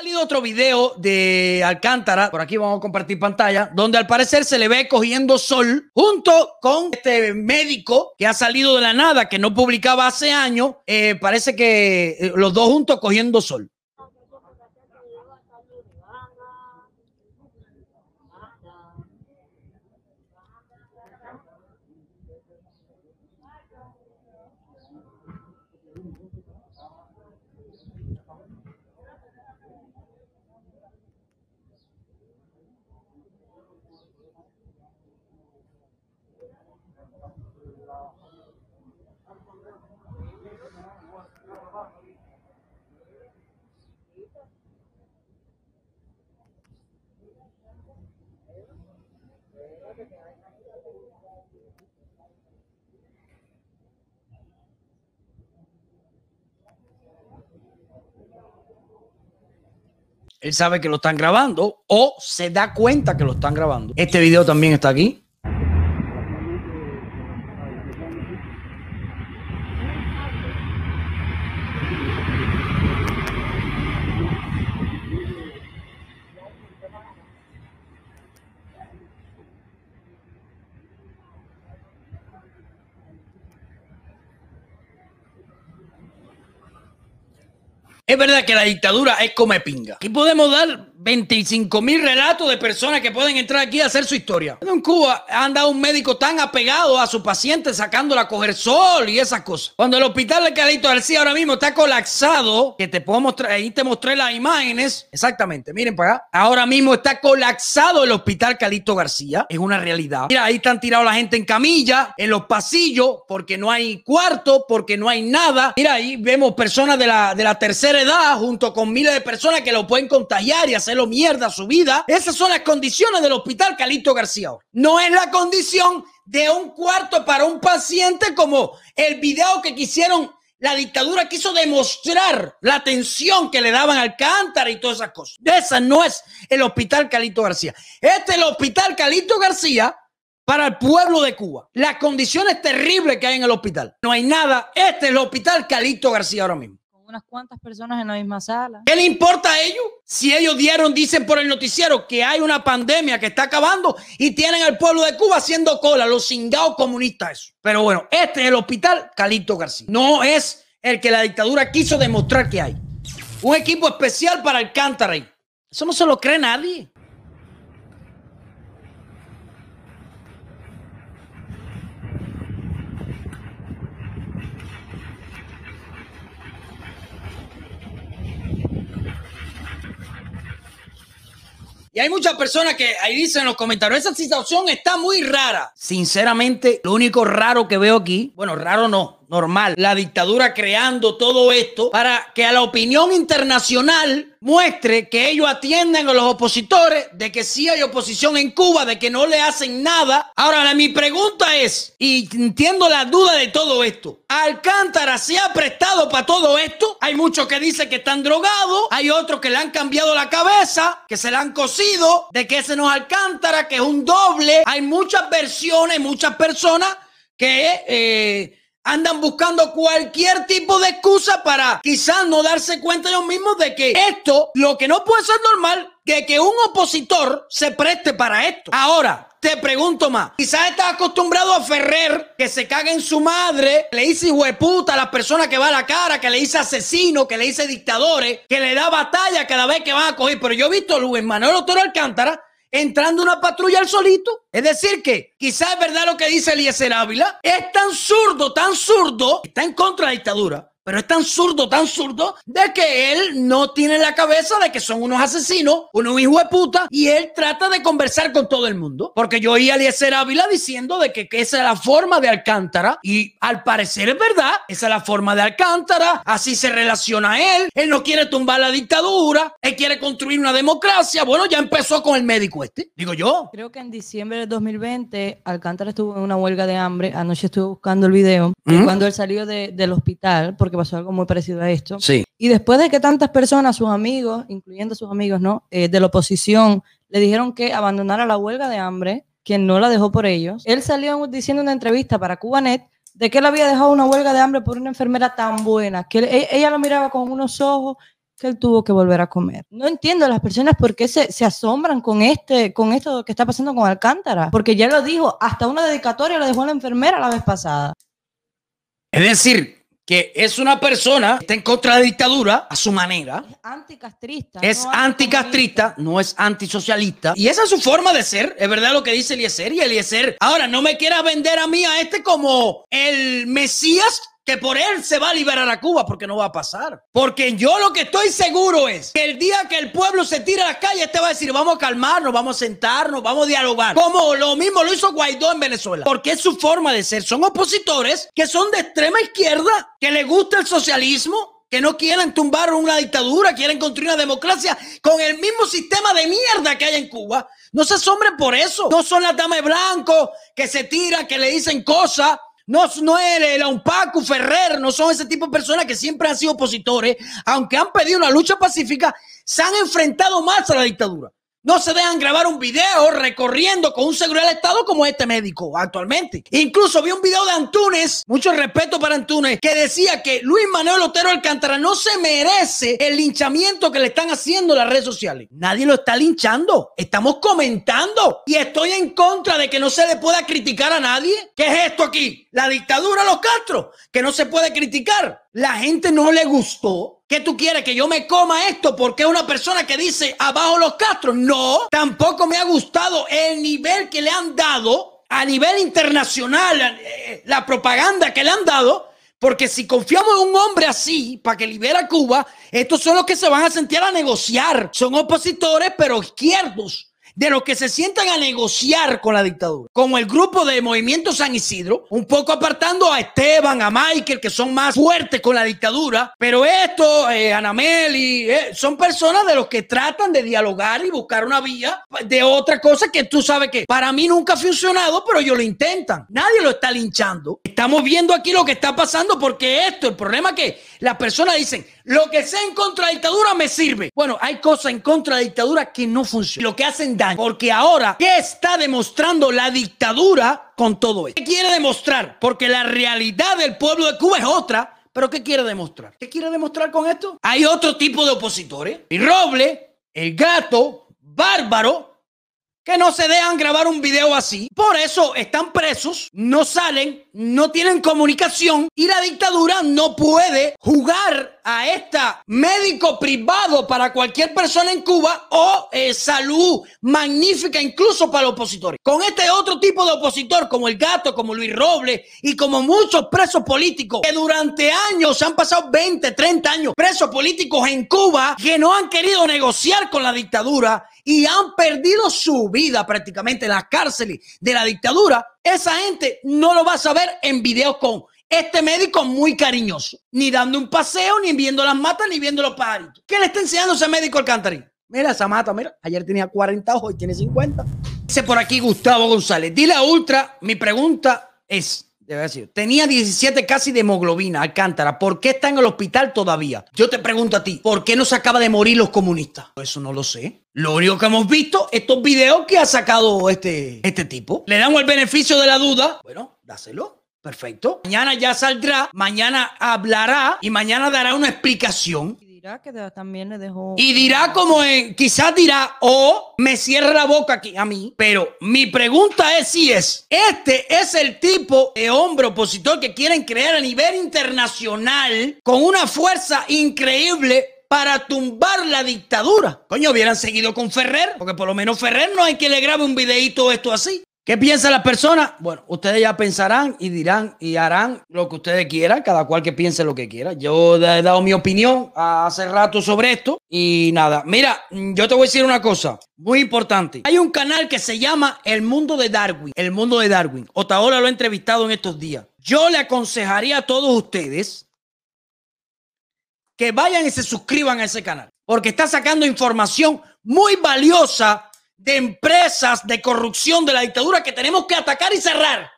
Salido otro video de Alcántara, por aquí vamos a compartir pantalla, donde al parecer se le ve cogiendo sol junto con este médico que ha salido de la nada, que no publicaba hace años. Eh, parece que eh, los dos juntos cogiendo sol. Él sabe que lo están grabando o se da cuenta que lo están grabando. Este video también está aquí. Es verdad que la dictadura es come pinga. Aquí podemos dar 25 mil relatos de personas que pueden entrar aquí a hacer su historia. En Cuba han dado un médico tan apegado a su paciente sacándola a coger sol y esas cosas. Cuando el hospital de Calito García ahora mismo está colapsado, que te puedo mostrar, ahí te mostré las imágenes. Exactamente, miren para acá. Ahora mismo está colapsado el hospital Calito García. Es una realidad. Mira, ahí están tirados la gente en camilla, en los pasillos, porque no hay cuarto, porque no hay nada. Mira, ahí vemos personas de la, de la tercera edad junto con miles de personas que lo pueden contagiar y hacer lo mierda su vida. Esas son las condiciones del hospital Calito García. No es la condición de un cuarto para un paciente como el video que quisieron la dictadura quiso demostrar la atención que le daban al cántara y todas esas cosas. Esa no es el hospital Calito García. Este es el hospital Calito García para el pueblo de Cuba. Las condiciones terribles que hay en el hospital. No hay nada. Este es el hospital Calito García ahora mismo unas cuantas personas en la misma sala. ¿Qué le importa a ellos? Si ellos dieron, dicen por el noticiero que hay una pandemia que está acabando y tienen al pueblo de Cuba haciendo cola, los cingados comunistas. Eso. Pero bueno, este es el hospital Calito García. No es el que la dictadura quiso demostrar que hay. Un equipo especial para el Cantaray. Eso no se lo cree nadie. Hay muchas personas que ahí dicen en los comentarios, esa situación está muy rara. Sinceramente, lo único raro que veo aquí, bueno, raro no, normal, la dictadura creando todo esto para que a la opinión internacional muestre que ellos atienden a los opositores, de que sí hay oposición en Cuba, de que no le hacen nada. Ahora, mi pregunta es, y entiendo la duda de todo esto, ¿Alcántara se ha prestado para todo esto? Hay muchos que dicen que están drogados, hay otros que le han cambiado la cabeza, que se le han cosido, de que ese no es Alcántara, que es un doble. Hay muchas versiones, muchas personas que... Eh, andan buscando cualquier tipo de excusa para quizás no darse cuenta ellos mismos de que esto, lo que no puede ser normal, que, que un opositor se preste para esto. Ahora, te pregunto más. Quizás estás acostumbrado a Ferrer que se caga en su madre, le dice hueputa a las personas que va a la cara, que le dice asesino, que le dice dictadores, que le da batalla cada vez que van a coger. Pero yo he visto a Luis Manuel Otero Alcántara entrando una patrulla al solito. Es decir, que quizás es verdad lo que dice Eliezer Ávila. Es tan zurdo, tan zurdo, está en contra de la dictadura pero es tan zurdo, tan zurdo, de que él no tiene la cabeza de que son unos asesinos, unos hijos de puta, y él trata de conversar con todo el mundo. Porque yo oí a Eliezer Ávila diciendo de que, esa es la forma de Alcántara, y al parecer es verdad, esa es la forma de Alcántara, así se relaciona a él, él no quiere tumbar la dictadura, él quiere construir una democracia, bueno, ya empezó con el médico este, digo yo. Creo que en diciembre del 2020 Alcántara estuvo en una huelga de hambre, anoche estuve buscando el video, ¿Mm? cuando él salió del hospital, porque pasó algo muy parecido a esto. Sí. Y después de que tantas personas, sus amigos, incluyendo sus amigos, ¿no? Eh, de la oposición, le dijeron que abandonara la huelga de hambre, quien no la dejó por ellos. Él salió diciendo en una entrevista para Cubanet de que él había dejado una huelga de hambre por una enfermera tan buena, que e, ella lo miraba con unos ojos que él tuvo que volver a comer. No entiendo a las personas por qué se, se asombran con, este, con esto que está pasando con Alcántara, porque ya lo dijo, hasta una dedicatoria lo dejó la enfermera la vez pasada. Es decir, que es una persona que está en contra de la dictadura a su manera. Es anticastrista. Es no anticastrista, no es antisocialista. Y esa es su forma de ser. Es verdad lo que dice Eliezer. Y Eliezer, ahora no me quieras vender a mí a este como el Mesías que por él se va a liberar a Cuba, porque no va a pasar. Porque yo lo que estoy seguro es que el día que el pueblo se tire a la calle, este va a decir, vamos a calmarnos, vamos a sentarnos, vamos a dialogar. Como lo mismo lo hizo Guaidó en Venezuela. Porque es su forma de ser. Son opositores que son de extrema izquierda, que les gusta el socialismo, que no quieren tumbar una dictadura, quieren construir una democracia con el mismo sistema de mierda que hay en Cuba. No se asombren por eso. No son las damas blanco que se tiran, que le dicen cosas. No, no es el un Paco Ferrer, no son ese tipo de personas que siempre han sido opositores, aunque han pedido una lucha pacífica, se han enfrentado más a la dictadura. No se dejan grabar un video recorriendo con un seguro del Estado como este médico actualmente. Incluso vi un video de Antunes, mucho respeto para Antunes, que decía que Luis Manuel Otero Alcántara no se merece el linchamiento que le están haciendo las redes sociales. Nadie lo está linchando, estamos comentando. Y estoy en contra de que no se le pueda criticar a nadie. ¿Qué es esto aquí? La dictadura los Castro, que no se puede criticar. La gente no le gustó ¿Qué tú quieres? ¿Que yo me coma esto porque es una persona que dice abajo los Castro? No, tampoco me ha gustado el nivel que le han dado a nivel internacional, eh, la propaganda que le han dado. Porque si confiamos en un hombre así para que libera a Cuba, estos son los que se van a sentir a negociar. Son opositores, pero izquierdos de los que se sientan a negociar con la dictadura, como el grupo de Movimiento San Isidro, un poco apartando a Esteban, a Michael, que son más fuertes con la dictadura, pero esto, eh, Anameli, eh, son personas de los que tratan de dialogar y buscar una vía de otra cosa que tú sabes que para mí nunca ha funcionado, pero ellos lo intentan. Nadie lo está linchando. Estamos viendo aquí lo que está pasando porque esto, el problema es que las personas dicen, lo que sea en contra de dictadura me sirve. Bueno, hay cosas en contra de dictadura que no funcionan, lo que hacen daño. Porque ahora, ¿qué está demostrando la dictadura con todo esto? ¿Qué quiere demostrar? Porque la realidad del pueblo de Cuba es otra. Pero ¿qué quiere demostrar? ¿Qué quiere demostrar con esto? Hay otro tipo de opositores. Y Roble, el gato, bárbaro, que no se dejan grabar un video así. Por eso están presos, no salen, no tienen comunicación y la dictadura no puede jugar a esta médico privado para cualquier persona en Cuba o eh, salud magnífica incluso para los opositores. Con este otro tipo de opositor como el gato, como Luis Robles y como muchos presos políticos que durante años han pasado 20, 30 años presos políticos en Cuba que no han querido negociar con la dictadura y han perdido su vida prácticamente en las cárceles de la dictadura, esa gente no lo va a saber en videos con este médico muy cariñoso, ni dando un paseo, ni viendo las matas, ni viendo los pajaritos. ¿Qué le está enseñando ese médico Alcántarín? Mira esa mata, mira, ayer tenía 40 ojos y tiene 50. Dice por aquí Gustavo González, dile a Ultra, mi pregunta es, tenía 17 casi de hemoglobina, Alcántara. ¿Por qué está en el hospital todavía? Yo te pregunto a ti, ¿por qué no se acaba de morir los comunistas? Eso no lo sé. Lo único que hemos visto, estos videos que ha sacado este, este tipo. Le damos el beneficio de la duda. Bueno, dáselo. Perfecto. Mañana ya saldrá, mañana hablará y mañana dará una explicación dirá que también le dejó. Y dirá como en, quizás dirá, o me cierra la boca aquí a mí. Pero mi pregunta es si es, este es el tipo de hombre opositor que quieren crear a nivel internacional con una fuerza increíble para tumbar la dictadura. Coño, hubieran seguido con Ferrer, porque por lo menos Ferrer no hay que le grabe un videito esto así. ¿Qué piensa la persona? Bueno, ustedes ya pensarán y dirán y harán lo que ustedes quieran, cada cual que piense lo que quiera. Yo he dado mi opinión hace rato sobre esto y nada. Mira, yo te voy a decir una cosa muy importante. Hay un canal que se llama El Mundo de Darwin. El Mundo de Darwin. Otaola lo he entrevistado en estos días. Yo le aconsejaría a todos ustedes que vayan y se suscriban a ese canal, porque está sacando información muy valiosa de empresas de corrupción de la dictadura que tenemos que atacar y cerrar.